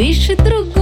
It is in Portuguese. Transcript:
дышит другой